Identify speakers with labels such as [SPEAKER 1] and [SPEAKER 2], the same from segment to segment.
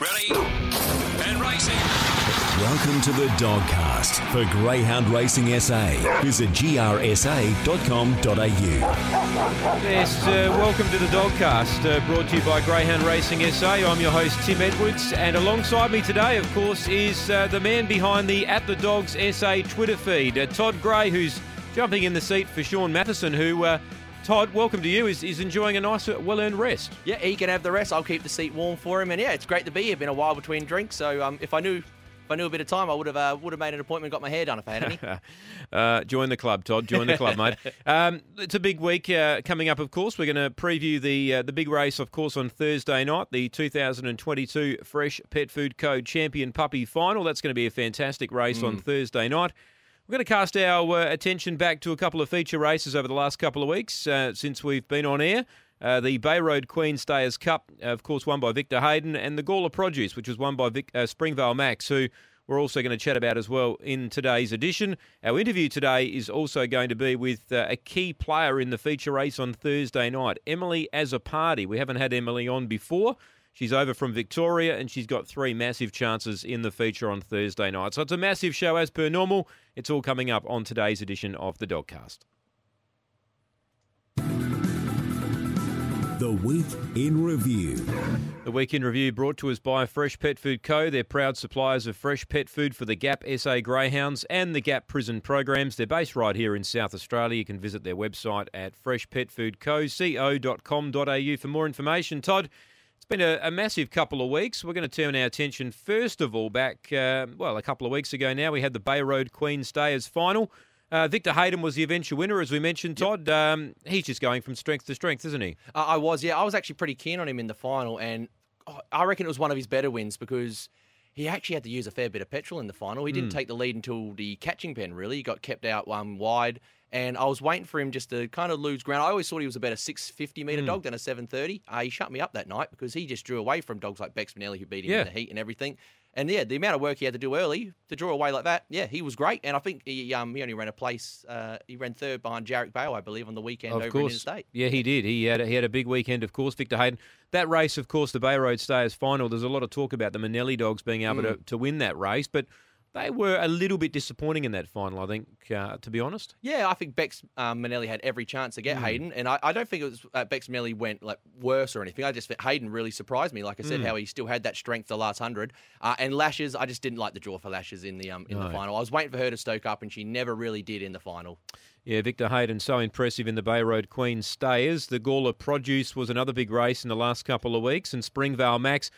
[SPEAKER 1] Ready and racing.
[SPEAKER 2] Welcome to the Dogcast for Greyhound Racing SA. Visit grsa.com.au.
[SPEAKER 3] Yes, uh, welcome to the Dogcast, uh, brought to you by Greyhound Racing SA. I'm your host, Tim Edwards, and alongside me today, of course, is uh, the man behind the At the Dogs SA Twitter feed, uh, Todd Gray, who's jumping in the seat for Sean Matheson, who, uh, Todd, welcome to you, is, is enjoying a nice, uh, well earned rest.
[SPEAKER 4] Yeah, he can have the rest. I'll keep the seat warm for him, and yeah, it's great to be here. Been a while between drinks, so um, if I knew. If I knew a bit of time, I would have uh, would have made an appointment, got my hair done if I had any.
[SPEAKER 3] uh, join the club, Todd. Join the club, mate. Um, it's a big week uh, coming up. Of course, we're going to preview the uh, the big race, of course, on Thursday night, the 2022 Fresh Pet Food Co. Champion Puppy Final. That's going to be a fantastic race on Thursday night. We're going to cast our uh, attention back to a couple of feature races over the last couple of weeks uh, since we've been on air. Uh, the Bay Road Queen Stayers Cup, of course, won by Victor Hayden, and the Gawler Produce, which was won by Vic, uh, Springvale Max, who we're also going to chat about as well in today's edition. Our interview today is also going to be with uh, a key player in the feature race on Thursday night, Emily Azzopardi. We haven't had Emily on before. She's over from Victoria and she's got three massive chances in the feature on Thursday night. So it's a massive show as per normal. It's all coming up on today's edition of the Dogcast.
[SPEAKER 2] The Week in Review.
[SPEAKER 3] The Week in Review brought to us by Fresh Pet Food Co. They're proud suppliers of fresh pet food for the Gap SA Greyhounds and the Gap Prison programs. They're based right here in South Australia. You can visit their website at freshpetfoodco.co.com.au for more information. Todd, been a, a, massive couple of weeks. We're going to turn our attention first of all back, uh, well, a couple of weeks ago now. We had the Bay Road Queen Stayers final. Uh, Victor Hayden was the eventual winner, as we mentioned, Todd. Yep. Um, he's just going from strength to strength, isn't he?
[SPEAKER 4] Uh, I was, yeah. I was actually pretty keen on him in the final, and oh, I reckon it was one of his better wins because he actually had to use a fair bit of petrol in the final. He didn't mm. take the lead until the catching pen, really. He got kept out um, wide, and I was waiting for him just to kind of lose ground. I always thought he was about a 650 metre mm. dog than a 730. Uh, he shut me up that night because he just drew away from dogs like Bex Manelli, who beat him yeah. in the heat and everything. And yeah, the amount of work he had to do early to draw away like that, yeah, he was great. And I think he um he only ran a place. Uh, he ran third behind Jarek Bale, I believe, on the weekend
[SPEAKER 3] of
[SPEAKER 4] over
[SPEAKER 3] course.
[SPEAKER 4] in Interstate.
[SPEAKER 3] Yeah, he did. He had a, he had a big weekend, of course. Victor Hayden. That race, of course, the Bay Road Stayers final. There's a lot of talk about the Manelli dogs being able mm. to, to win that race, but they were a little bit disappointing in that final, I think, uh, to be honest.
[SPEAKER 4] Yeah, I think Bex um, Manelli had every chance to get mm. Hayden, and I, I, don't think it was uh, Bex Manelli went like worse or anything. I just think Hayden really surprised me. Like I said, mm. how he still had that strength the last hundred, uh, and Lashes. I just didn't like the draw for Lashes in the um, in no. the final. I was waiting for her to stoke up, and she never really did in the final.
[SPEAKER 3] Yeah, Victor Hayden so impressive in the Bay Road Queen Stayers. The Gawler Produce was another big race in the last couple of weeks, and Springvale Max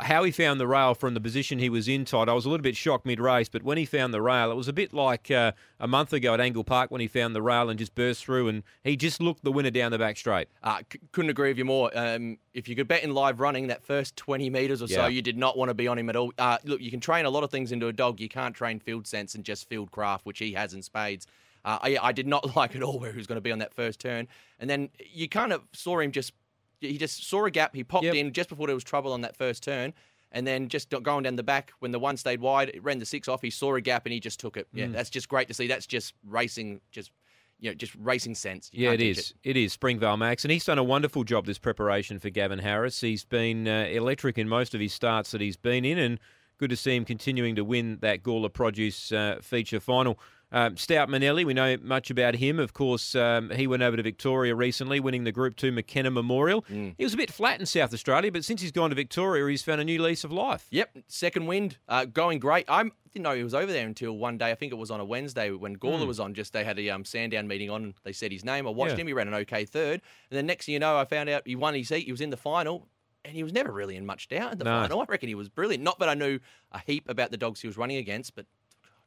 [SPEAKER 3] how he found the rail from the position he was in, Todd, I was a little bit shocked mid race, but when he found the rail, it was a bit like uh, a month ago at Angle Park when he found the rail and just burst through, and he just looked the winner down the back straight.
[SPEAKER 4] Uh, c- couldn't agree with you more. Um, if you could bet in live running, that first 20 metres or yeah. so, you did not want to be on him at all. Uh, look, you can train a lot of things into a dog. You can't train field sense and just field craft, which he has in spades. Uh, I, I, did not like at all where he was going to be on that first turn. And then you kind of saw him just, he just saw a gap. He popped yep. in just before there was trouble on that first turn and then just going down the back when the one stayed wide, it ran the six off. He saw a gap and he just took it. Yeah, mm. that's just great to see. That's just racing, just you know, just racing sense. You
[SPEAKER 3] yeah, it is. It. it is Springvale Max, and he's done a wonderful job this preparation for Gavin Harris. He's been uh, electric in most of his starts that he's been in, and good to see him continuing to win that Gawler Produce uh, feature final. Um, Stout Manelli, we know much about him. Of course, um, he went over to Victoria recently, winning the Group 2 McKenna Memorial. Mm. He was a bit flat in South Australia, but since he's gone to Victoria, he's found a new lease of life.
[SPEAKER 4] Yep, second wind, uh, going great. I didn't know he was over there until one day. I think it was on a Wednesday when Gawler mm. was on. Just they had a um, Sandown meeting on. They said his name. I watched yeah. him. He ran an okay third, and then next thing you know, I found out he won his heat. He was in the final and he was never really in much doubt in the no. final. I reckon he was brilliant. Not that I knew a heap about the dogs he was running against, but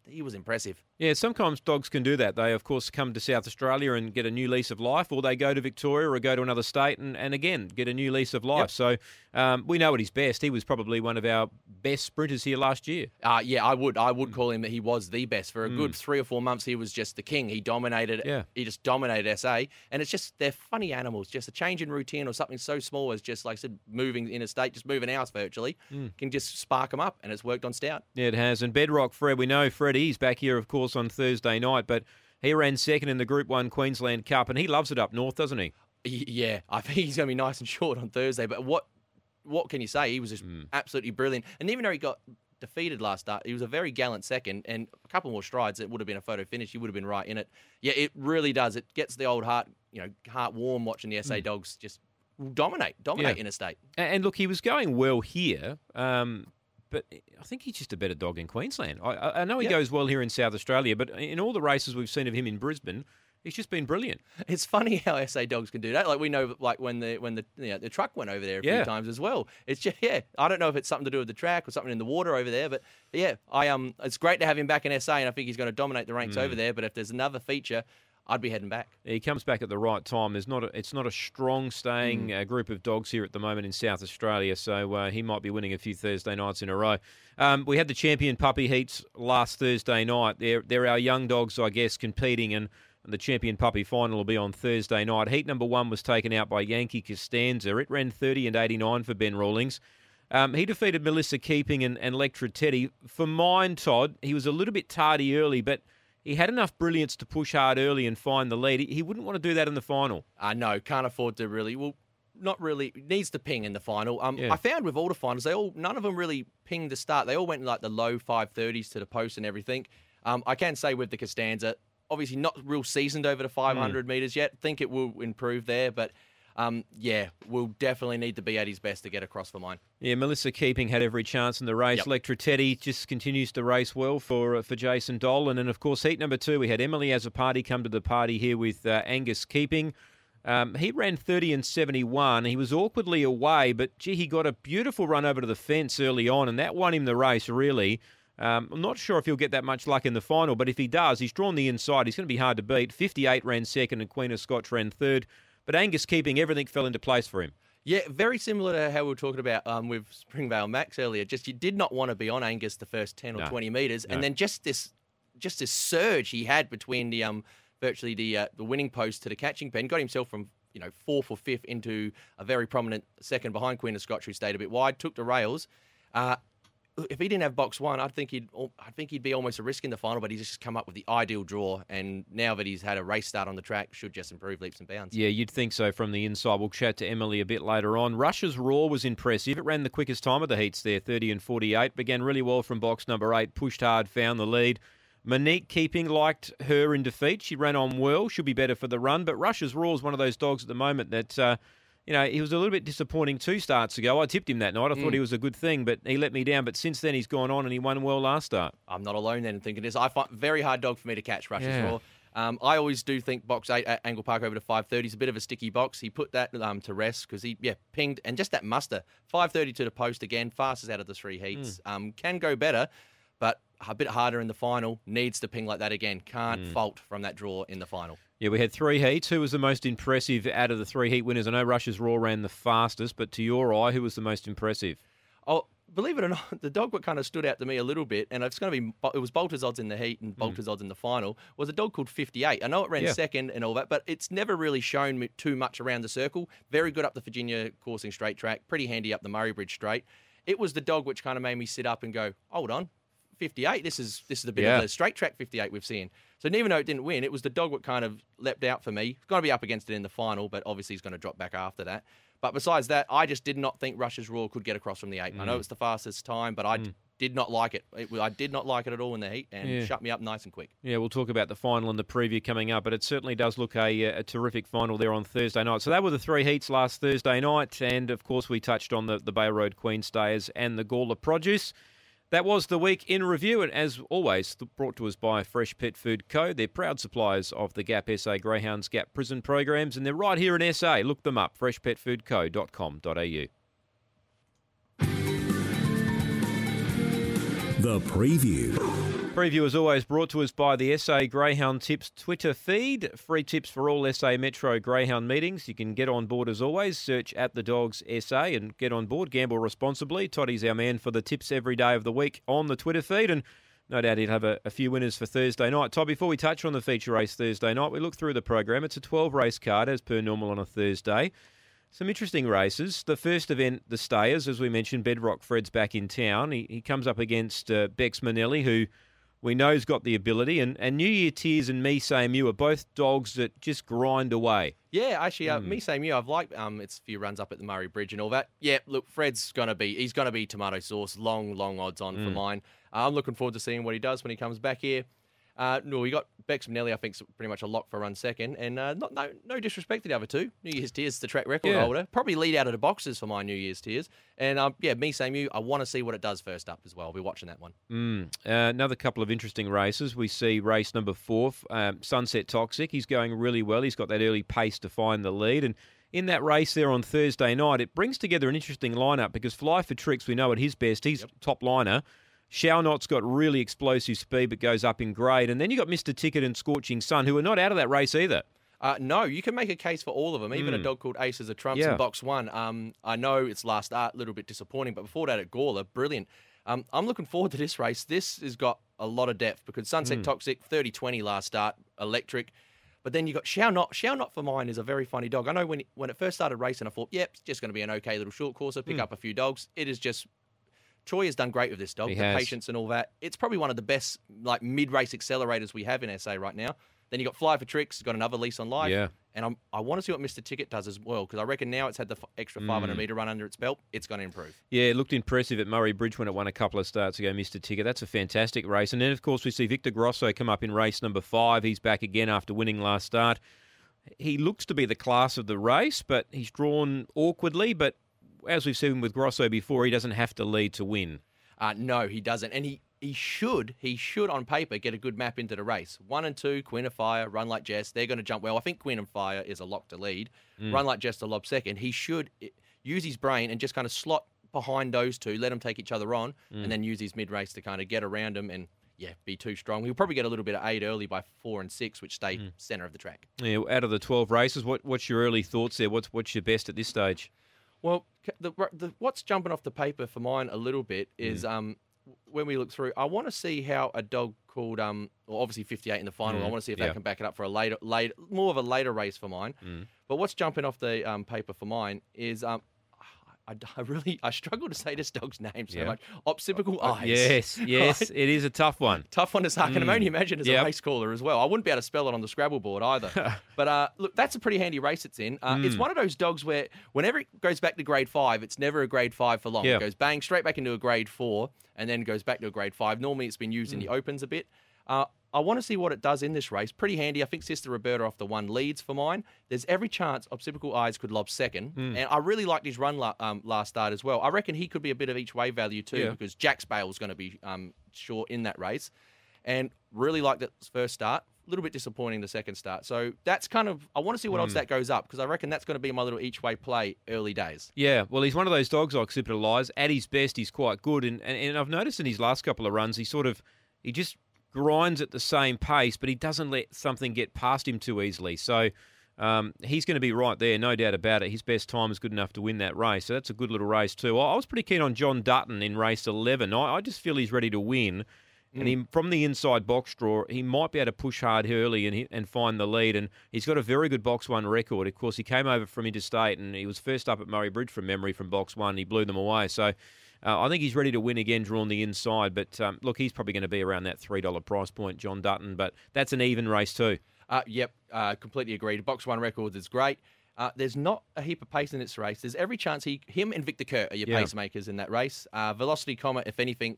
[SPEAKER 4] he was impressive.
[SPEAKER 3] Yeah, sometimes dogs can do that. They, of course, come to South Australia and get a new lease of life, or they go to Victoria or go to another state and, and again, get a new lease of life. Yep. So um, we know what he's best. He was probably one of our best sprinters here last year.
[SPEAKER 4] Uh, yeah, I would I would call him that he was the best. For a mm. good three or four months, he was just the king. He dominated.
[SPEAKER 3] Yeah.
[SPEAKER 4] He just dominated SA. And it's just, they're funny animals. Just a change in routine or something so small as just, like I said, moving in a state, just moving house virtually, mm. can just spark them up. And it's worked on Stout.
[SPEAKER 3] Yeah, it has. And Bedrock Fred, we know Fred, he's back here, of course, on Thursday night, but he ran second in the Group 1 Queensland Cup, and he loves it up north, doesn't he?
[SPEAKER 4] Yeah, I think he's going to be nice and short on Thursday. But what what can you say? He was just
[SPEAKER 3] Hmm.
[SPEAKER 4] absolutely brilliant. And even though he got defeated last start, he was a very gallant second, and a couple more strides, it would have been a photo finish. He would have been right in it. Yeah, it really does. It gets the old heart, you know, heart warm watching the. SA dogs just dominate, dominate
[SPEAKER 3] Yeah.
[SPEAKER 4] interstate.
[SPEAKER 3] And, and look, he was going well here, um, but I think he's just a better dog in Queensland. I- I, know he
[SPEAKER 4] Yep.
[SPEAKER 3] goes well here in South Australia, but in all the races we've seen of him in Brisbane, he's just been brilliant.
[SPEAKER 4] It's funny how SA dogs can do that. Like we know, like when the when the you know, the truck went over there a
[SPEAKER 3] Yeah.
[SPEAKER 4] few times as well. It's just yeah. I don't know if it's something to do with the track or something in the water over there, but yeah, I um, it's great to have him back in SA, and I think he's going to dominate the ranks
[SPEAKER 3] Mm.
[SPEAKER 4] over there. But if there's another feature, I'd be heading back.
[SPEAKER 3] He comes back at the right time. There's not a, it's not a strong staying
[SPEAKER 4] Mm.
[SPEAKER 3] uh, group of dogs here at the moment in South Australia, so uh, he might be winning a few Thursday nights in a row. Um, we had the champion puppy heats last Thursday night. They're they're our young dogs, I guess, competing, and, the champion puppy final will be on Thursday night. Heat number one was taken out by Yankee Costanza. It ran 30 and 89 for Ben Rawlings. Um, he defeated Melissa Keeping and, and Lectra Teddy. For mine, Todd, he was a little bit tardy early, but he had enough brilliance to push hard early and find the lead. He, wouldn't want to do that in the final.
[SPEAKER 4] Uh, no, can't afford to really. Well, not really. Needs to ping in the final. Um,
[SPEAKER 3] Yeah.
[SPEAKER 4] I found with all the finals, they all none of them really pinged to start. They all went like the low five thirties to the post and everything. Um, I can say with the Costanza, obviously not real seasoned over the 500 meters yet. Think it will improve there, but um, yeah, will definitely need to be at his best to get across for mine.
[SPEAKER 3] Yeah, Melissa Keeping had every chance in the race.
[SPEAKER 4] Yep.
[SPEAKER 3] Lectra Teddy just continues to race well for uh, for Jason Dolan. And of course, heat number two, we had Emily Azzopardi come to the party here with uh, Angus Keeping. Um, he ran 30 and 71. He was awkwardly away, but gee, he got a beautiful run over to the fence early on, and that won him the race, really. Um, I'm not sure if he'll get that much luck in the final, but if he does, he's drawn the inside. He's going to be hard to beat. 58 ran second, and Queen of Scots ran third. But Angus Keeping, everything fell into place for him.
[SPEAKER 4] Yeah, very similar to how we were talking about um, with Springvale Max earlier. Just you did not want to be on Angus the first ten or
[SPEAKER 3] No.
[SPEAKER 4] twenty meters,
[SPEAKER 3] No.
[SPEAKER 4] and then just this, just this surge he had between the um virtually the uh, the winning post to the catching pen, got himself from you know fourth or fifth into a very prominent second behind Queen of Scots, who stayed a bit wide, took the rails. Uh, if he didn't have box one, I think he'd I think he'd be almost a risk in the final. But he's just come up with the ideal draw, and now that he's had a race start on the track, should just improve leaps and bounds.
[SPEAKER 3] Yeah, you'd think so from the inside. We'll chat to Emily a bit later on. Russia's Raw was impressive. It ran the quickest time of the heats there, 30 and 48. Began really well from box number eight, pushed hard, found the lead. Monique Keeping liked her in defeat. She ran on well, should be better for the run. But Russia's Raw is one of those dogs at the moment that, uh, you know, he was a little bit disappointing two starts ago. I tipped him that night. I thought he was a good thing, but he let me down. But since then, he's gone on and he won well last start.
[SPEAKER 4] I'm not alone then in thinking this. I find very hard dog for me to catch Russia's
[SPEAKER 3] Yeah.
[SPEAKER 4] Raw. Um, I always do think box eight at Angle Park over to 530 is a bit of a sticky box. He put that um, to rest because he yeah pinged and just that muster 530 to the post again, fastest out of the three heats. Um, can go better, but a bit harder in the final. Needs to ping like that again. Can't hmm. fault from that draw in the final.
[SPEAKER 3] Yeah, we had three heats. Who was the most impressive out of the three heat winners? I know Russia's Raw ran the fastest, but to your eye, who was the most impressive?
[SPEAKER 4] Oh, believe it or not, the dog what kind of stood out to me a little bit, and it's going to be it was Bolter's odds in the heat and hmm. Bolter's odds in the final. Was a dog called 58. I know it ran
[SPEAKER 3] Yeah.
[SPEAKER 4] second and all that, but it's never really shown me too much around the circle. Very good up the Virginia coursing straight track, pretty handy up the Murray Bridge straight. It was the dog which kind of made me sit up and go, hold on. 58. This is this is a bit
[SPEAKER 3] Yeah.
[SPEAKER 4] of a straight track 58 we've seen. So even though it didn't win, it was the dog that kind of leapt out for me. He's going to be up against it in the final, but obviously he's going to drop back after that. But besides that, I just did not think Russia's Raw could get across from the eight. I
[SPEAKER 3] Mm.
[SPEAKER 4] know it's the fastest time, but I d- did not like it. it. I did not like it at all in the heat, and
[SPEAKER 3] Yeah.
[SPEAKER 4] shut me up nice and quick.
[SPEAKER 3] Yeah, we'll talk about the final and the preview coming up, but it certainly does look a, a terrific final there on Thursday night. So that were the three heats last Thursday night, and of course we touched on the, the Bay Road Queen Stayers and the Gawler Produce. That was the week in review, and as always, brought to us by Fresh Pet Food Co. They're proud suppliers of the Gap SA Greyhounds Gap Prison programs, and they're right here in SA. Look them up, freshpetfoodco.com.au.
[SPEAKER 2] The preview.
[SPEAKER 3] Preview, is always, brought to us by the SA Greyhound Tips Twitter feed. Free tips for all SA Metro Greyhound meetings. You can get on board as always. Search at the Dogs SA and get on board. Gamble responsibly. Toddy's our man for the tips every day of the week on the Twitter feed. And no doubt he'd have a, a few winners for Thursday night. Todd, before we touch on the feature race Thursday night, we look through the program. It's a 12 race card as per normal on a Thursday. Some interesting races. The first event, the Stayers, as we mentioned, Bedrock Fred's back in town. He, he comes up against uh, Bex Manelli, who we know he's got the ability. And, and New Year Tears and Me Same You are both dogs that just grind away.
[SPEAKER 4] Yeah, actually, uh, me same you. I've liked um, its few runs up at the Murray Bridge and all that. Yeah, look, Fred's gonna be he's gonna be tomato sauce. Long, long odds on for mine. Uh, I'm looking forward to seeing what he does when he comes back here. Uh, no, we got Bex Manelli, I think, pretty much a lock for run second, and uh, not no no disrespect to the other two. New Year's Tears, the track record
[SPEAKER 3] Yeah.
[SPEAKER 4] holder, probably lead out of the boxes for my New Year's Tears, and um, yeah, me same you. I want to see what it does first up as well. I'll be watching that one.
[SPEAKER 3] Mm. Uh, another couple of interesting races. We see race number four, um, Sunset Toxic. He's going really well. He's got that early pace to find the lead. And in that race there on Thursday night, it brings together an interesting lineup because Fly for Tricks, we know at his best, he's top liner. Shownot's got really explosive speed but goes up in grade. And then you've got Mr. Ticket and Scorching Sun, who are not out of that race either.
[SPEAKER 4] Uh, no, you can make a case for all of them. Even a dog called Aces of Trumps
[SPEAKER 3] Hmm. Yeah.
[SPEAKER 4] in box one. Um, I know it's last start, a little bit disappointing, but before that at Gawler, brilliant. Um, I'm looking forward to this race. This has got a lot of depth because
[SPEAKER 3] Hmm.
[SPEAKER 4] Sunset Toxic, 30 20 last start, electric. But then you got Shao Not. Shao Not for mine is a very funny dog. I know when when it first started racing, I thought, yep, it's just going to be an okay little short course.
[SPEAKER 3] Hmm.
[SPEAKER 4] pick up a few dogs. It is just. Troy has done great with this dog.
[SPEAKER 3] He
[SPEAKER 4] the
[SPEAKER 3] has.
[SPEAKER 4] patience and all that. It's probably one of the best like mid race accelerators we have in SA right now. Then you got Fly for Tricks, got another lease on life.
[SPEAKER 3] Yeah.
[SPEAKER 4] And I'm, I want to see what Mr. Ticket does as well because I reckon now it's had the f- extra
[SPEAKER 3] Hmm.
[SPEAKER 4] 500 metre run under its belt, it's going to improve.
[SPEAKER 3] Yeah, it looked impressive at Murray Bridge when it won a couple of starts ago, Mr. Ticket. That's a fantastic race. And then, of course, we see Victor Grosso come up in race number five. He's back again after winning last start. He looks to be the class of the race, but he's drawn awkwardly. But as we've seen with Grosso before, he doesn't have to lead to win.
[SPEAKER 4] Uh, no, he doesn't. And he, he should, he should on paper get a good map into the race. One and two, Queen of Fire, Run Like Jess, they're going to jump well. I think Queen of Fire is a lock to lead.
[SPEAKER 3] Mm.
[SPEAKER 4] Run Like Jess to lob second. He should use his brain and just kind of slot behind those two, let them take each other on,
[SPEAKER 3] Mm.
[SPEAKER 4] and then use his mid race to kind of get around them and, yeah, be too strong. He'll probably get a little bit of aid early by four and six, which stay
[SPEAKER 3] Mm.
[SPEAKER 4] centre of the track.
[SPEAKER 3] Yeah, out of the 12 races, what, what's your early thoughts there? What's, what's your best at this stage?
[SPEAKER 4] Well, the, the what's jumping off the paper for mine a little bit is um when we look through, I want to see how a dog called um well, obviously 58 in the final. I want to see if
[SPEAKER 3] yeah.
[SPEAKER 4] they can back it up for a later later more of a later race for mine. But what's jumping off the um, paper for mine is um. I, I really I struggle to say this dog's name so
[SPEAKER 3] Yeah.
[SPEAKER 4] much. Occipital eyes.
[SPEAKER 3] Yes, yes,
[SPEAKER 4] Right?
[SPEAKER 3] it is a tough one.
[SPEAKER 4] Tough one to say. I can only imagine as
[SPEAKER 3] Yep.
[SPEAKER 4] a race caller as well. I wouldn't be able to spell it on the Scrabble board either. but uh, look, that's a pretty handy race it's in. Uh,
[SPEAKER 3] Mm.
[SPEAKER 4] It's one of those dogs where whenever it goes back to grade five, it's never a grade five for long.
[SPEAKER 3] Yeah.
[SPEAKER 4] It goes bang straight back into a grade four and then goes back to a grade five. Normally, it's been used in
[SPEAKER 3] Mm.
[SPEAKER 4] the opens a bit. Uh, I want to see what it does in this race. Pretty handy. I think Sister Roberta off the one leads for mine. There's every chance Obsidical Eyes could lob second.
[SPEAKER 3] Hmm.
[SPEAKER 4] And I really liked his run la- um, last start as well. I reckon he could be a bit of each way value too
[SPEAKER 3] Yeah.
[SPEAKER 4] because Jack's Bale's going to be um, short in that race. And really liked that first start. A little bit disappointing the second start. So that's kind of, I want to see what odds
[SPEAKER 3] Hmm.
[SPEAKER 4] that goes up because I reckon that's going to be my little each way play early days.
[SPEAKER 3] Yeah, well, he's one of those dogs like Occipital Lies. At his best, he's quite good, and, and and I've noticed in his last couple of runs, he sort of he just grinds at the same pace, but he doesn't let something get past him too easily. So um, he's going to be right there, no doubt about it. His best time is good enough to win that race, so that's a good little race too. I I was pretty keen on John Dutton in race eleven. I, I just feel he's ready to win. And he, from the inside box draw, he might be able to push hard early and and find the lead. And he's got a very good box one record. Of course, he came over from interstate and he was first up at Murray Bridge from memory from box one. He blew them away. So uh, I think he's ready to win again, drawn the inside. But um, look, he's probably going to be around that three dollar price point, John Dutton. But that's an even race too.
[SPEAKER 4] Uh, yep, uh, completely agreed. Box one records is great. Uh, there's not a heap of pace in this race. There's every chance he, him and Victor Kurt are your
[SPEAKER 3] Yeah.
[SPEAKER 4] pacemakers in that race. Uh, Velocity Comma, if anything,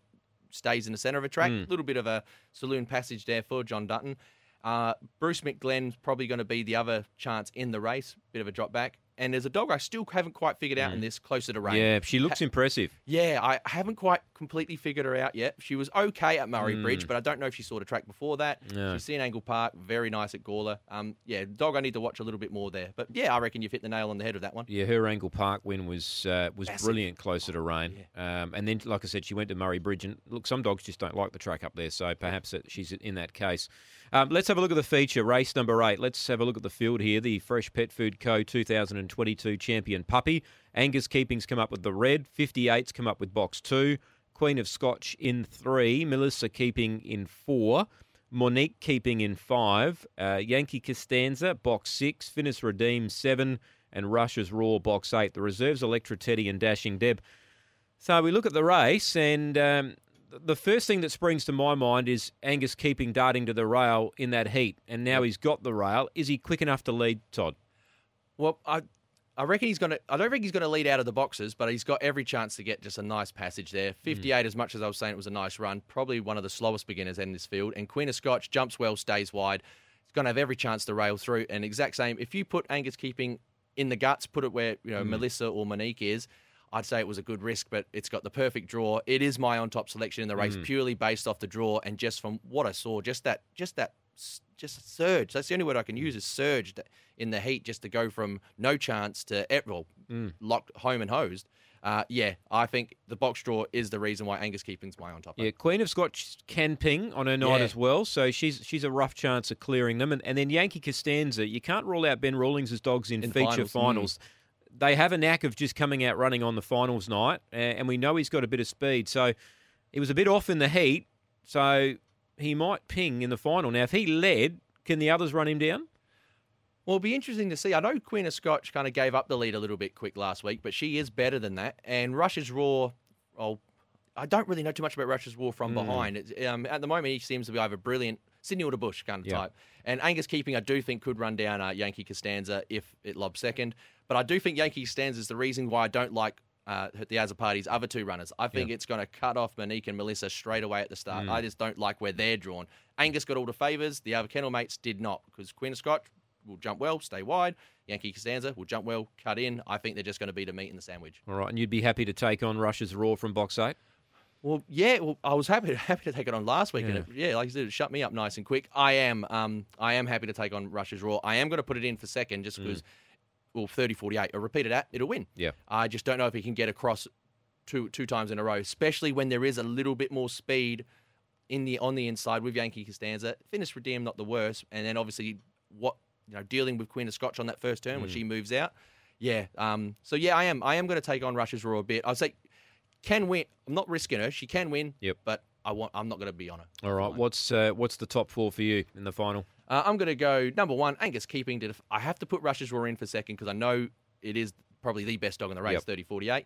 [SPEAKER 4] stays in the centre of a track. A little bit of a saloon passage there for John Dutton. Uh, Bruce McGlenn's probably going to be the other chance in the race. Bit of a drop back. And there's a dog I still haven't quite figured out in this closer to rain.
[SPEAKER 3] Yeah, she looks impressive.
[SPEAKER 4] Yeah, I haven't quite completely figured her out yet. She was okay at Murray
[SPEAKER 3] Hmm.
[SPEAKER 4] Bridge, but I don't know if she saw the track before that.
[SPEAKER 3] No.
[SPEAKER 4] She's seen Angle Park, very nice at Gawler. Um, yeah, dog, I need to watch a little bit more there. But yeah, I reckon you've hit the nail on the head with that one.
[SPEAKER 3] Yeah, her Angle Park win was uh, was
[SPEAKER 4] Massive.
[SPEAKER 3] brilliant, closer to rain. Um, and then, like I said, she went to Murray Bridge, and look, some dogs just don't like the track up there, so perhaps she's in that case. Um, let's have a look at the feature, race number eight. Let's have a look at the field here. The Fresh Pet Food Co. 2022 champion puppy. Angus Keeping's come up with the red. 58's come up with box two. Queen of Scotch in three. Melissa Keeping in four. Monique keeping in five, uh, Yankee Costanza box six, Finis Redeem seven, and Russia's Raw box eight. The reserves Electra Teddy and Dashing Deb. So we look at the race, and um, the first thing that springs to my mind is Angus keeping darting to the rail in that heat, and now he's got the rail. Is he quick enough to lead, Todd?
[SPEAKER 4] Well, I I reckon he's going to. I don't think he's going to lead out of the boxes, but he's got every chance to get just a nice passage there. Hmm. 58, as much as I was saying it was a nice run, probably one of the slowest beginners in this field. And Queen of Scotch jumps well, stays wide. He's going to have every chance to rail through. And exact same, if you put Angus keeping in the guts, put it where you know hmm. Melissa or Monique is. I'd say it was a good risk, but it's got the perfect draw. It is my on top selection in the race, hmm. purely based off the draw and just from what I saw, just that, just that, just surge. That's the only word I can use is surged in the heat, just to go from no chance to well, locked home and hosed. Uh, yeah, I think the box draw is the reason why Angus Keeping's my on top.
[SPEAKER 3] Yeah, Queen of Scotch can ping on her night
[SPEAKER 4] Yeah.
[SPEAKER 3] as well, so she's she's a rough chance of clearing them. And, and then Yankee Costanza, you can't rule out Ben Rawlings' dogs in,
[SPEAKER 4] In
[SPEAKER 3] feature
[SPEAKER 4] finals,
[SPEAKER 3] finals.
[SPEAKER 4] mm.
[SPEAKER 3] They have a knack of just coming out running on the finals night, and we know he's got a bit of speed. So he was a bit off in the heat, so he might ping in the final. Now, if he led, can the others run him down?
[SPEAKER 4] Well, it'll be interesting to see. I know Queen of Scotch kind of gave up the lead a little bit quick last week, but she is better than that. And Russia's Raw, oh, I don't really know too much about Russia's Raw from behind. It's, um, at the moment, he seems to be either brilliant, Sydney or the Bush kind of
[SPEAKER 3] Yeah.
[SPEAKER 4] type. And Angus Keeping, I do think, could run down uh, Yankee Costanza if it lobs second. But I do think Yankee Costanza is the reason why I don't like uh, the Azzopardi's other two runners. I think it's going to cut off Monique and Melissa straight away at the start. I just don't like where they're drawn. Angus got all the favours. The other kennel mates did not because Queen of Scotch will jump well, stay wide. Yankee Costanza will jump well, cut in. I think they're just going to be the meat in the sandwich.
[SPEAKER 3] All right, and you'd be happy to take on Russia's Raw from box eight?
[SPEAKER 4] Well, yeah, well, I was happy happy to take it on last week, and it, yeah, like you said, it shut me up nice and quick. I am, um, I am happy to take on Russia's Raw. I am going to put it in for second, just because, well, 30-48. I repeated that, it'll win.
[SPEAKER 3] Yeah.
[SPEAKER 4] I just don't know if he can get across two two times in a row, especially when there is a little bit more speed in the on the inside with Yankee Costanza. Finish redeem, not the worst, and then obviously what you know dealing with Queen of Scotch on that first turn
[SPEAKER 3] Mm.
[SPEAKER 4] when she moves out. Yeah. Um. So yeah, I am. I am going to take on Russia's Raw a bit. I'd say can win. I'm not risking her. She can win.
[SPEAKER 3] Yep.
[SPEAKER 4] But I want. I'm not going to be on her.
[SPEAKER 3] All right, what's uh, what's the top four for you in the final?
[SPEAKER 4] Uh, I'm going to go number one. Angus Keeping. Did I have to put Russia's Raw in for second because I know it is probably the best dog in the race.
[SPEAKER 3] Yep.
[SPEAKER 4] 30 48.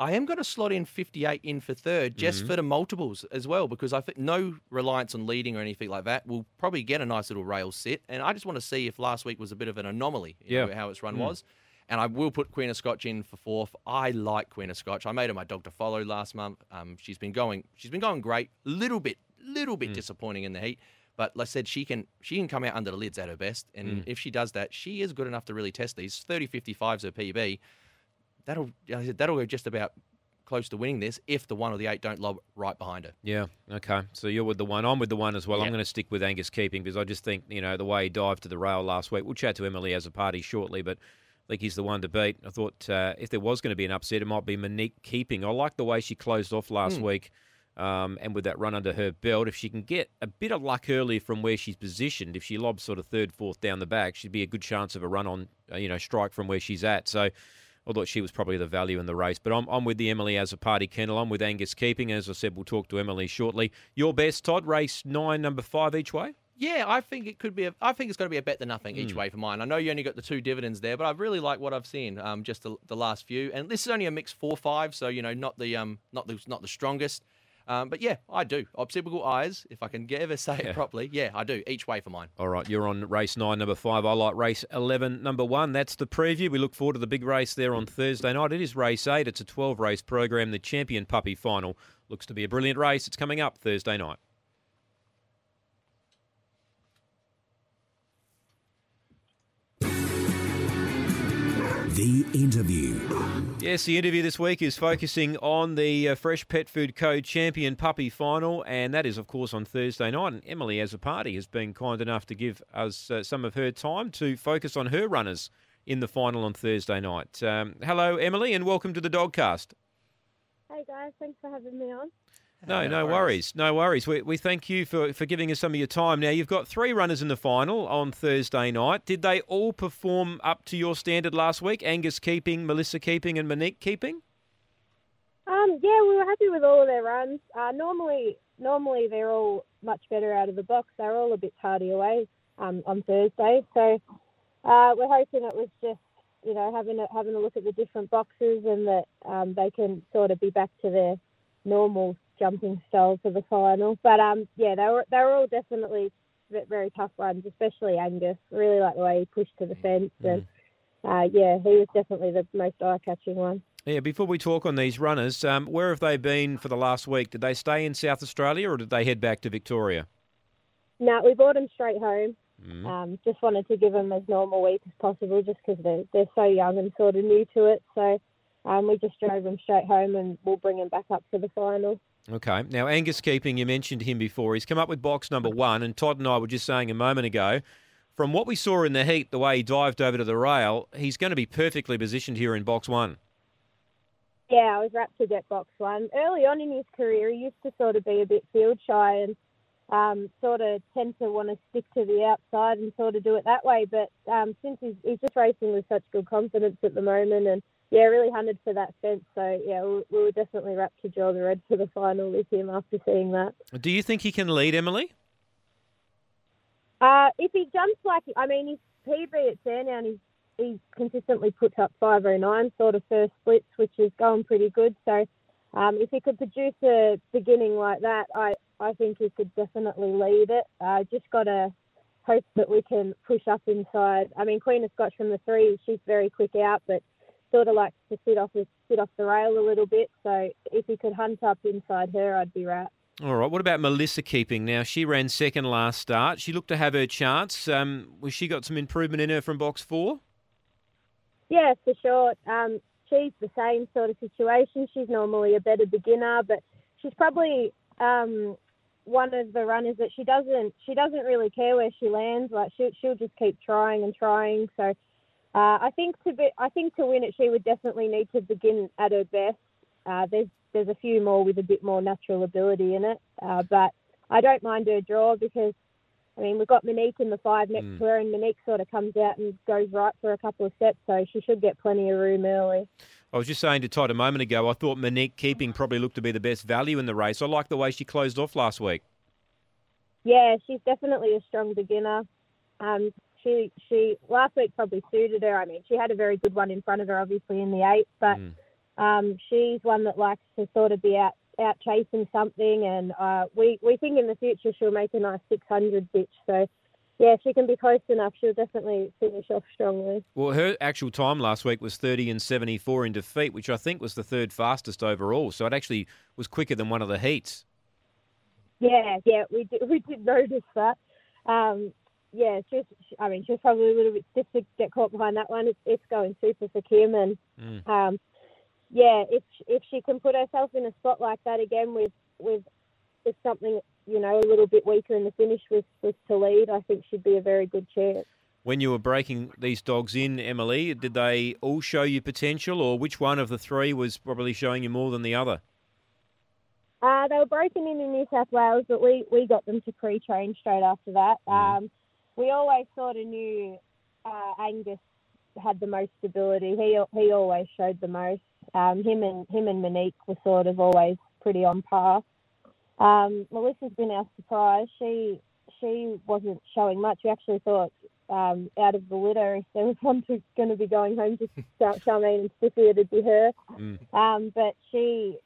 [SPEAKER 4] I am going to slot in 58 in for third just
[SPEAKER 3] Mm-hmm.
[SPEAKER 4] for the multiples as well because I think no reliance on leading or anything like that. We'll probably get a nice little rail sit. And I just want to see if last week was a bit of an anomaly, you
[SPEAKER 3] Yeah.
[SPEAKER 4] know, how its run
[SPEAKER 3] Mm.
[SPEAKER 4] was. And I will put Queen of Scotch in for fourth. I like Queen of Scotch. I made her my dog to follow last month. Um, she's been going. She's been going great. Little bit, little
[SPEAKER 3] Mm.
[SPEAKER 4] bit disappointing in the heat. But like I said, she can she can come out under the lids at her best. And
[SPEAKER 3] Mm.
[SPEAKER 4] if she does that, she is good enough to really test these. 30 55's her PB. That'll like I said, that'll go just about close to winning this if the one or the eight don't lob right behind her.
[SPEAKER 3] Yeah. Okay. So you're with the one. I'm with the one as well. I'm going to stick with Angus Keeping because I just think you know the way he dived to the rail last week. We'll chat to Emily Azzopardi shortly, but I think he's the one to beat. I thought uh, if there was going to be an upset, it might be Monique Keeping. I like the way she closed off last week. Um, and with that run under her belt, if she can get a bit of luck early from where she's positioned, if she lobs sort of third, fourth down the back, she'd be a good chance of a run on, uh, you know, strike from where she's at. So I thought she was probably the value in the race. But I'm, I'm with the Emily Azzopardi kennel. I'm with Angus Keeping. As I said, we'll talk to Emily shortly. Your best, Todd, race nine, number five each way?
[SPEAKER 4] Yeah, I think it could be. A, I think it's going to be a bet to nothing each
[SPEAKER 3] Hmm.
[SPEAKER 4] way for mine. I know you only got the two dividends there, but I really like what I've seen. Um, just the, the last few, and this is only a mix four five, so you know not the um not the not the strongest. Um, but yeah, I do. Occipital eyes, if I can ever say
[SPEAKER 3] Yeah.
[SPEAKER 4] it properly. Yeah, I do. Each way for mine.
[SPEAKER 3] All right, you're on race nine, number five. I like race 11, number one. That's the preview. We look forward to the big race there on Thursday night. It is race eight. It's a 12 race program. The champion puppy final looks to be a brilliant race. It's coming up Thursday night.
[SPEAKER 2] The interview.
[SPEAKER 3] Yes, the interview this week is focusing on the uh, Fresh Pet Food Co. Champion Puppy Final, and that is, of course, on Thursday night. And Emily, Azzopardi, has been kind enough to give us uh, some of her time to focus on her runners in the final on Thursday night. Um, hello, Emily, and welcome to the Dogcast.
[SPEAKER 5] Hey guys, thanks for having me on.
[SPEAKER 3] No,
[SPEAKER 4] No
[SPEAKER 3] no
[SPEAKER 4] worries.
[SPEAKER 3] worries. No worries. We, we thank you for, for giving us some of your time. Now, you've got three runners in the final on Thursday night. Did they all perform up to your standard last week? Angus keeping, Melissa keeping, and Monique keeping?
[SPEAKER 5] Um, yeah, we were happy with all of their runs. Uh, normally, normally they're all much better out of the box. They're all a bit tardy away um, on Thursday, so uh, we're hoping it was just you know having a, having a look at the different boxes and that um, they can sort of be back to their normal jumping style for the final. But um, yeah, they were they were all definitely very tough runs, especially Angus. Really like the way he pushed to the fence, and uh, yeah, he was definitely the most eye catching one.
[SPEAKER 3] Yeah, before we talk on these runners, um, where have they been for the last week? Did they stay in South Australia or did they head back to Victoria?
[SPEAKER 5] No, we brought them straight home. Um, just wanted to give them as normal week as possible, just because they're they're so young and sort of new to it. So um, we just drove them straight home, and we'll bring them back up for the final.
[SPEAKER 3] Okay. Now, Angus Keeping, you mentioned him before. He's come up with box number one, and Todd and I were just saying a moment ago, from what we saw in the heat, the way he dived over to the rail, he's going to be perfectly positioned here in box one.
[SPEAKER 5] Yeah, I was rapt to get box one. Early on in his career, he used to sort of be a bit field shy and um, sort of tend to want to stick to the outside and sort of do it that way. But um, since he's, he's just racing with such good confidence at the moment and yeah, really hunted for that fence. So yeah, we, we were definitely rapt to draw the red for the final with him after seeing that.
[SPEAKER 3] Do you think he can lead Emily?
[SPEAKER 5] Uh, if he jumps like, I mean, his PB at Sandown, he's, he's consistently puts up 509 sort of first splits, which is going pretty good. So um, if he could produce a beginning like that, I, I think he could definitely lead it. Uh, just got to hope that we can push up inside. I mean, Queen of Scots from the three, she's very quick out, but sort of likes to sit off sit off the rail a little bit. So if he could hunt up inside her, I'd be right.
[SPEAKER 3] All right. What about Melissa Keeping? Now, she ran second last start. She looked to have her chance. Um, was she got some improvement in her from box four?
[SPEAKER 5] Yeah, for sure. Um, she's the same sort of situation. She's normally a better beginner, but she's probably um, one of the runners that she doesn't she doesn't really care where she lands. Like she she'll just keep trying and trying. So uh, I think to be I think to win it, she would definitely need to begin at her best. Uh, there's there's a few more with a bit more natural ability in it, uh, but I don't mind her draw because I mean, we've got Monique in the five next to her, and Monique sort of comes out and goes right for a couple of steps, so she should get plenty of room early.
[SPEAKER 3] I was just saying to Todd a moment ago, I thought Monique Keeping probably looked to be the best value in the race. I like the way she closed off last week.
[SPEAKER 5] Yeah, she's definitely a strong beginner. Um, she she last week probably suited her. I mean, she had a very good one in front of her, obviously in the eight, but um, she's one that likes to sort of be out out chasing something, and uh, we we think in the future she'll make a nice 600 bitch. So. Yeah, if she can be close enough, she'll definitely finish off strongly.
[SPEAKER 3] Well, her actual time last week was 30 and 74 in defeat, which I think was the third fastest overall. So it actually was quicker than one of the heats.
[SPEAKER 5] Yeah, yeah, we did, we did notice that. Um, yeah, she's, I mean, she's probably a little bit stiff to get caught behind that one. It's, it's going super for Kim, and um, yeah, if if she can put herself in a spot like that again with with with something you know a little bit weaker in the finish with with to lead, I think she'd be a very good chance.
[SPEAKER 3] When you were breaking these dogs in, Emily, did they all show you potential, or which one of the three was probably showing you more than the other?
[SPEAKER 5] Uh, they were broken in in New South Wales, but we, we got them to pre-train straight after that. Um, we always sort of knew uh, Angus had the most stability. He he always showed the most. Um, him and him and Monique were sort of always pretty on par. Um, Melissa's been our surprise. She she wasn't showing much. We actually thought um, out of the litter, if there was one who's going to be going home, just Charmaine and Stiffy, it'd be her. Um, but she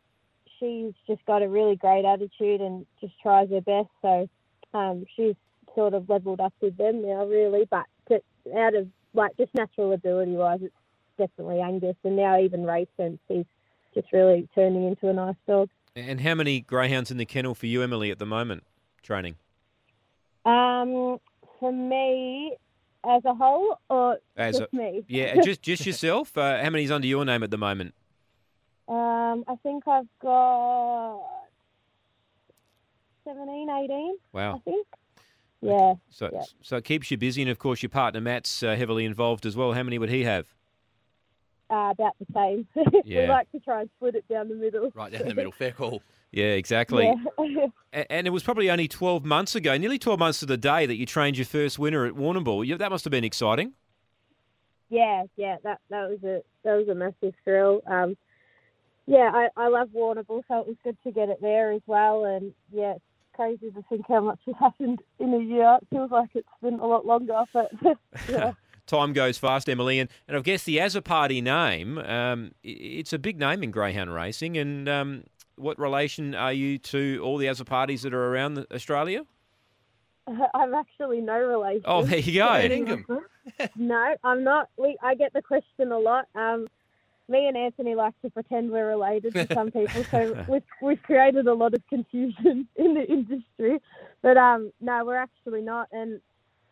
[SPEAKER 5] she's just got a really great attitude and just tries her best. So um, she's sort of leveled up with them now, really. But to, out of like just natural ability wise, it's definitely Angus, and now even race sense, he's just really turning into a nice dog.
[SPEAKER 3] And how many greyhounds in the kennel for you, Emily, at the moment, training?
[SPEAKER 5] Um, for me, as a whole, or
[SPEAKER 3] As
[SPEAKER 5] just
[SPEAKER 3] a-
[SPEAKER 5] me?
[SPEAKER 3] Yeah, just just yourself. Uh, how many's under your name at the moment?
[SPEAKER 5] Um, I think I've got 17, 18,
[SPEAKER 3] Wow.
[SPEAKER 5] I think. Yeah.
[SPEAKER 3] So
[SPEAKER 5] yeah.
[SPEAKER 3] so it keeps you busy, and of course your partner Matt's uh, heavily involved as well. How many would he have?
[SPEAKER 5] Uh, about the same. we
[SPEAKER 3] Yeah.
[SPEAKER 5] like to try and split it down the middle.
[SPEAKER 4] Right down the middle. Fair call.
[SPEAKER 3] Yeah, exactly.
[SPEAKER 5] Yeah.
[SPEAKER 3] And it was probably only 12 months ago, nearly 12 months to the day, that you trained your first winner at Warrnambool. That must have been exciting.
[SPEAKER 5] yeah, yeah, that that was a that was a massive thrill. Um, yeah, I, I love Warrnambool, so it was good to get it there as well. And yeah, it's crazy to think how much has happened in a year. It feels like it's been a lot longer, but yeah.
[SPEAKER 3] Time goes fast, Emily. And, and I guess the Azzopardi name, um, it's a big name in greyhound racing. And um, what relation are you to all the other parties that are around Australia?
[SPEAKER 5] I'm actually no relation.
[SPEAKER 3] Oh, there you go.
[SPEAKER 5] No, I'm not. We I get the question a lot. Um, me and Anthony like to pretend we're related to some people, so we've we've created a lot of confusion in the industry. But um, no, we're actually not, and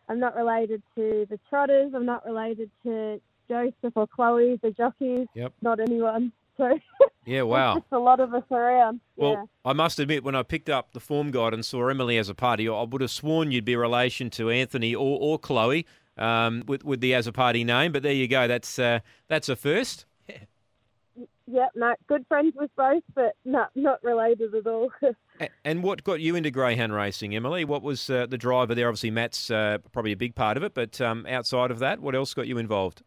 [SPEAKER 5] I'm not related to the Trotters. I'm not related to Joseph or Chloe, the jockeys.
[SPEAKER 3] Yep.
[SPEAKER 5] Not anyone. So
[SPEAKER 3] Yeah, wow.
[SPEAKER 5] just a lot of us around.
[SPEAKER 3] Well,
[SPEAKER 5] yeah.
[SPEAKER 3] I must admit, when I picked up the form guide and saw Emily Azzopardi, I would have sworn you'd be relation to Anthony or, or Chloe um, with with the Azzopardi name. But there you go. That's uh, that's a first.
[SPEAKER 5] Yeah, no, good friends with both, but no, not related at all.
[SPEAKER 3] And what got you into greyhound racing, Emily? What was uh, the driver there? Obviously, Matt's uh, probably a big part of it, but um, outside of that, what else got you involved?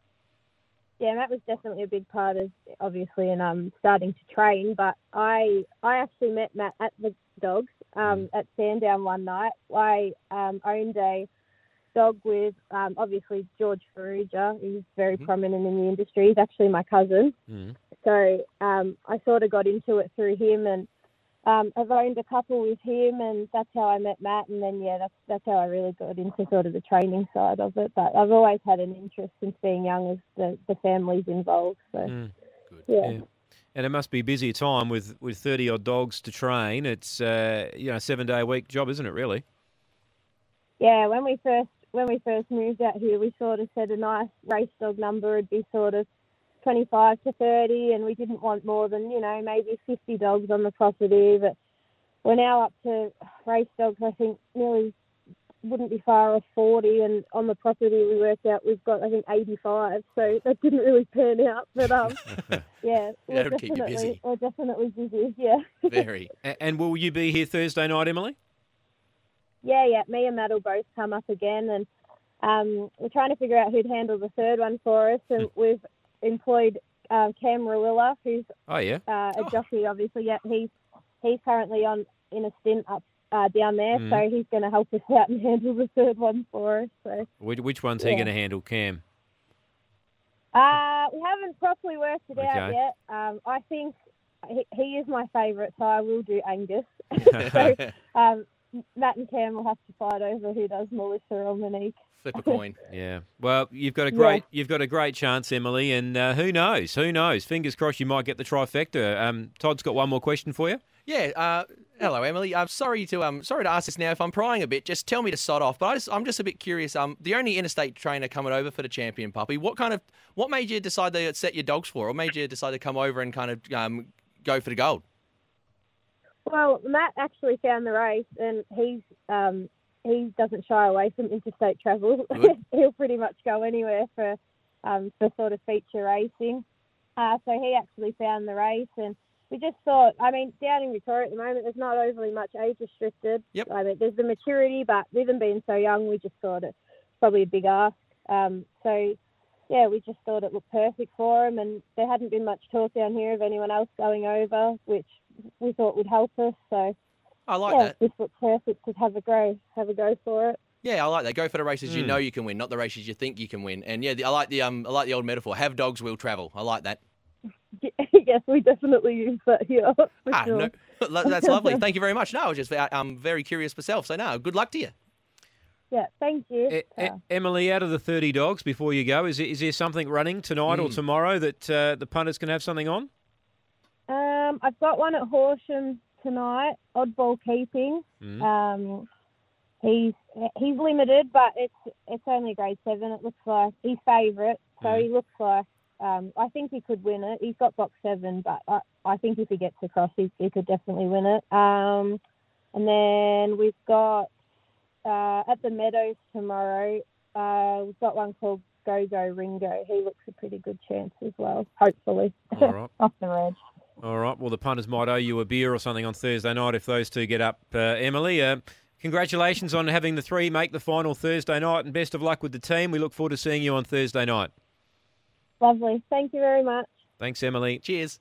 [SPEAKER 5] yeah, Matt was definitely a big part of obviously in um starting to train. But I I actually met Matt at the dogs um at Sandown one night. I um owned a dog with um obviously George Farrugia. He's very prominent in the industry. He's actually my cousin.
[SPEAKER 3] Mm.
[SPEAKER 5] So um I sort of got into it through him and um, I've owned a couple with him, and that's how I met Matt. And then, yeah, that's that's how I really got into sort of the training side of it. But I've always had an interest since being young as the, the family's involved. So,
[SPEAKER 3] Mm.
[SPEAKER 5] yeah.
[SPEAKER 3] Yeah. And it must be a busy time with, with 30 odd dogs to train. It's uh, you know seven day a week job, isn't it, really?
[SPEAKER 5] yeah, when we first when we first moved out here, we sort of said a nice race dog number would be sort of 25 to 30, and we didn't want more than you know maybe 50 dogs on the property. But we're now up to race dogs. I think nearly wouldn't be far off 40, and on the property we worked out we've got I think 85. So that didn't really pan out, but um, yeah, we're
[SPEAKER 4] That'll keep you
[SPEAKER 5] definitely
[SPEAKER 4] busy.
[SPEAKER 5] we're definitely busy. Yeah.
[SPEAKER 4] Very.
[SPEAKER 3] And will you be here Thursday night, Emily?
[SPEAKER 5] Yeah, yeah. Me and Matt will both come up again, and um, we're trying to figure out who'd handle the third one for us. And we've employed uh, Cam Rawilla, who's
[SPEAKER 3] Oh yeah.
[SPEAKER 5] uh, a jockey, obviously. Yeah, he's he's currently on in a stint up uh, down there,
[SPEAKER 3] Mm.
[SPEAKER 5] so he's going to help us out and handle the third one for us. So
[SPEAKER 3] Which, which one's he going to handle, Cam?
[SPEAKER 5] uh, we haven't properly worked it out yet. Um, I think he, he is my favourite, so I will do Angus. so um, Matt and Cam will have to fight over who does Melissa or Monique.
[SPEAKER 4] Flip a coin.
[SPEAKER 3] Yeah. Well, you've got a
[SPEAKER 5] Yeah.
[SPEAKER 3] great you've got a great chance, Emily, and uh, who knows? Who knows? Fingers crossed, you might get the trifecta. Um, Todd's got one more question for you.
[SPEAKER 4] Yeah. Uh, hello, Emily. I'm sorry to um sorry to ask this now. If I'm prying a bit, just tell me to sod off. But I just, I'm just a bit curious. Um, the only interstate trainer coming over for the champion puppy. What kind of what made you decide to set your dogs for? Or made you decide to come over and kind of um go for the gold?
[SPEAKER 5] Well, Matt actually found the race, and he's um, he doesn't shy away from interstate travel. He'll pretty much go anywhere for um, for sort of feature racing. Uh, so he actually found the race, and we just thought. I mean, down in Victoria at the moment, there's not overly much age restricted.
[SPEAKER 4] Yep.
[SPEAKER 5] I mean, there's the maturity, but with them being so young, we just thought it's probably a big ask. Um, so. Yeah, we just thought it looked perfect for him, and there hadn't been much talk down here of anyone else going over, which we thought would help us. So
[SPEAKER 4] I like
[SPEAKER 5] yeah,
[SPEAKER 4] that.
[SPEAKER 5] this looked perfect to have a go, have a go for it.
[SPEAKER 4] Yeah, I like that. Go for the races you
[SPEAKER 3] Mm.
[SPEAKER 4] know you can win, not the races you think you can win. And yeah, the, I like the um I like the old metaphor. Have dogs will travel. I like that.
[SPEAKER 5] yes, we definitely use that here. For
[SPEAKER 4] Ah,
[SPEAKER 5] sure.
[SPEAKER 4] no, that's lovely. Thank you very much. No, I was just uh, um very curious myself. So no, good luck to you.
[SPEAKER 5] Yeah, thank you.
[SPEAKER 3] E- E- Emily, out of the 30 dogs, before you go, is, it, is there something running tonight or
[SPEAKER 4] Mm.
[SPEAKER 3] tomorrow that uh, the punters can have something on?
[SPEAKER 5] um, I've got one at Horsham tonight, oddball keeping.
[SPEAKER 3] Mm.
[SPEAKER 5] Um, he's he's limited, but it's it's only grade seven. It looks like he's favourite, so
[SPEAKER 3] Mhm.
[SPEAKER 5] he looks like um, I think he could win it. He's got box seven, but I, I think if he gets across, he, he could definitely win it. Um, and then we've got uh, at the Meadows tomorrow. Uh, we've got one called Go Go Ringo. He looks a pretty good chance as well. Hopefully,
[SPEAKER 3] All right.
[SPEAKER 5] off the red.
[SPEAKER 3] All right. Well, the punters might owe you a beer or something on Thursday night if those two get up. Uh, Emily, uh, congratulations on having the three make the final Thursday night, and best of luck with the team. We look forward to seeing you on Thursday night.
[SPEAKER 5] Lovely. Thank you very much.
[SPEAKER 3] Thanks, Emily.
[SPEAKER 4] Cheers.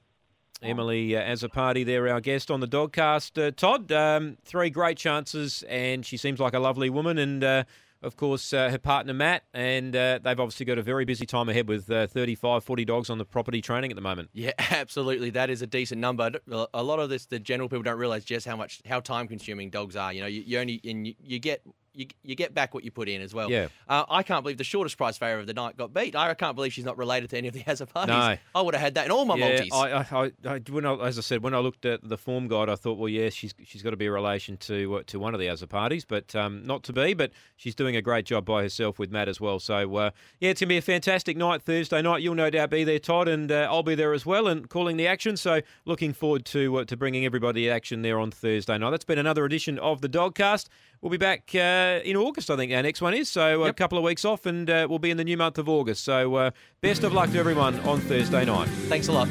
[SPEAKER 3] Emily, uh, Azzopardi, there, our guest on the Dogcast. Uh, Todd, um, three great chances, and she seems like a lovely woman. And uh, of course, uh, her partner Matt, and uh, they've obviously got a very busy time ahead with uh, 35, 40 dogs on the property training at the moment.
[SPEAKER 4] Yeah, absolutely. That is a decent number. A lot of this, the general people don't realise just how much how time consuming dogs are. You know, you, you only and you, you get you, you get back what you put in as well.
[SPEAKER 3] Yeah.
[SPEAKER 4] Uh, I can't believe the shortest prize favourite of the night got beat. I can't believe she's not related to any of the Azzopardis.
[SPEAKER 3] No.
[SPEAKER 4] I would have had that in all my
[SPEAKER 3] yeah,
[SPEAKER 4] multis.
[SPEAKER 3] I, I, I, when I, as I said, when I looked at the form guide, I thought, well, yeah, she's she's got to be a relation to uh, to one of the other parties, but um, not to be. But she's doing a great job by herself with Matt as well. So uh, yeah, it's gonna be a fantastic night Thursday night. You'll no doubt be there, Todd, and uh, I'll be there as well and calling the action. So looking forward to uh, to bringing everybody action there on Thursday night. That's been another edition of the Dogcast. We'll be back uh, in August, I think our next one is. So a couple of weeks off, and uh, we'll be in the new month of August. So uh, best of luck to everyone on Thursday night.
[SPEAKER 4] Thanks a lot.